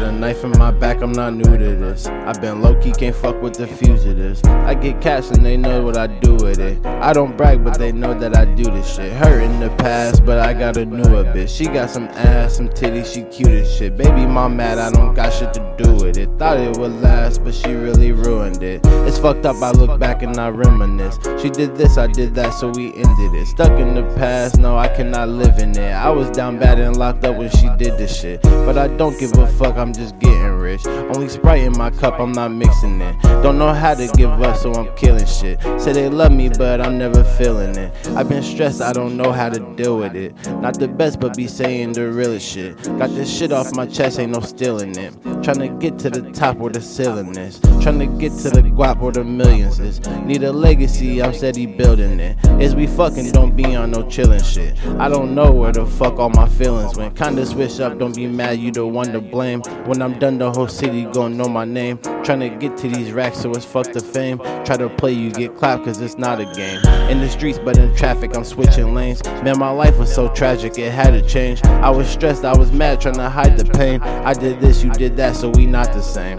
a knife in my back, I'm not new to this. i been low key, can't fuck with the fugitives. I get cash and they know what I do with it. I don't brag, but they know that I do this shit. Her in the past, but I got a newer bitch. She got some ass, some titties, she cute as shit. Baby mom mad, I don't got shit to do with it. Thought it would last, but she really ruined it. It's fucked up, I look back and I reminisce. She did this, I did that, so we ended it. Stuck in the past, no, I cannot live in it. I was down bad and locked up when she did this shit. But I don't give a fuck, I'm just getting rich. Only Sprite in my cup, I'm not mixing it. Don't know how to give up, so I'm killing shit. Say they love me, but I'm never feeling it. I've been stressed, I don't know how to deal with it. Not the best, but be saying the realest shit. Got this shit off my chest, ain't no stealing it. Tryna get to the top where the ceiling is. Tryna get to the guap where the millions is. Need a legacy, I'm steady building it. Is we fucking don't be on no chillin' shit. I don't know where the fuck all my feelings went. Kinda switch up, don't be mad, you the one to blame. When I'm done, the whole city gon' know my name. Tryna get to these racks, so it's fuck the fame. Try to play, you get clapped, cause it's not a game. In the streets, but in traffic, I'm switching lanes. Man, my life was so tragic, it had to change. I was stressed, I was mad, trying to hide the pain. I did this, you did that, so we not the same.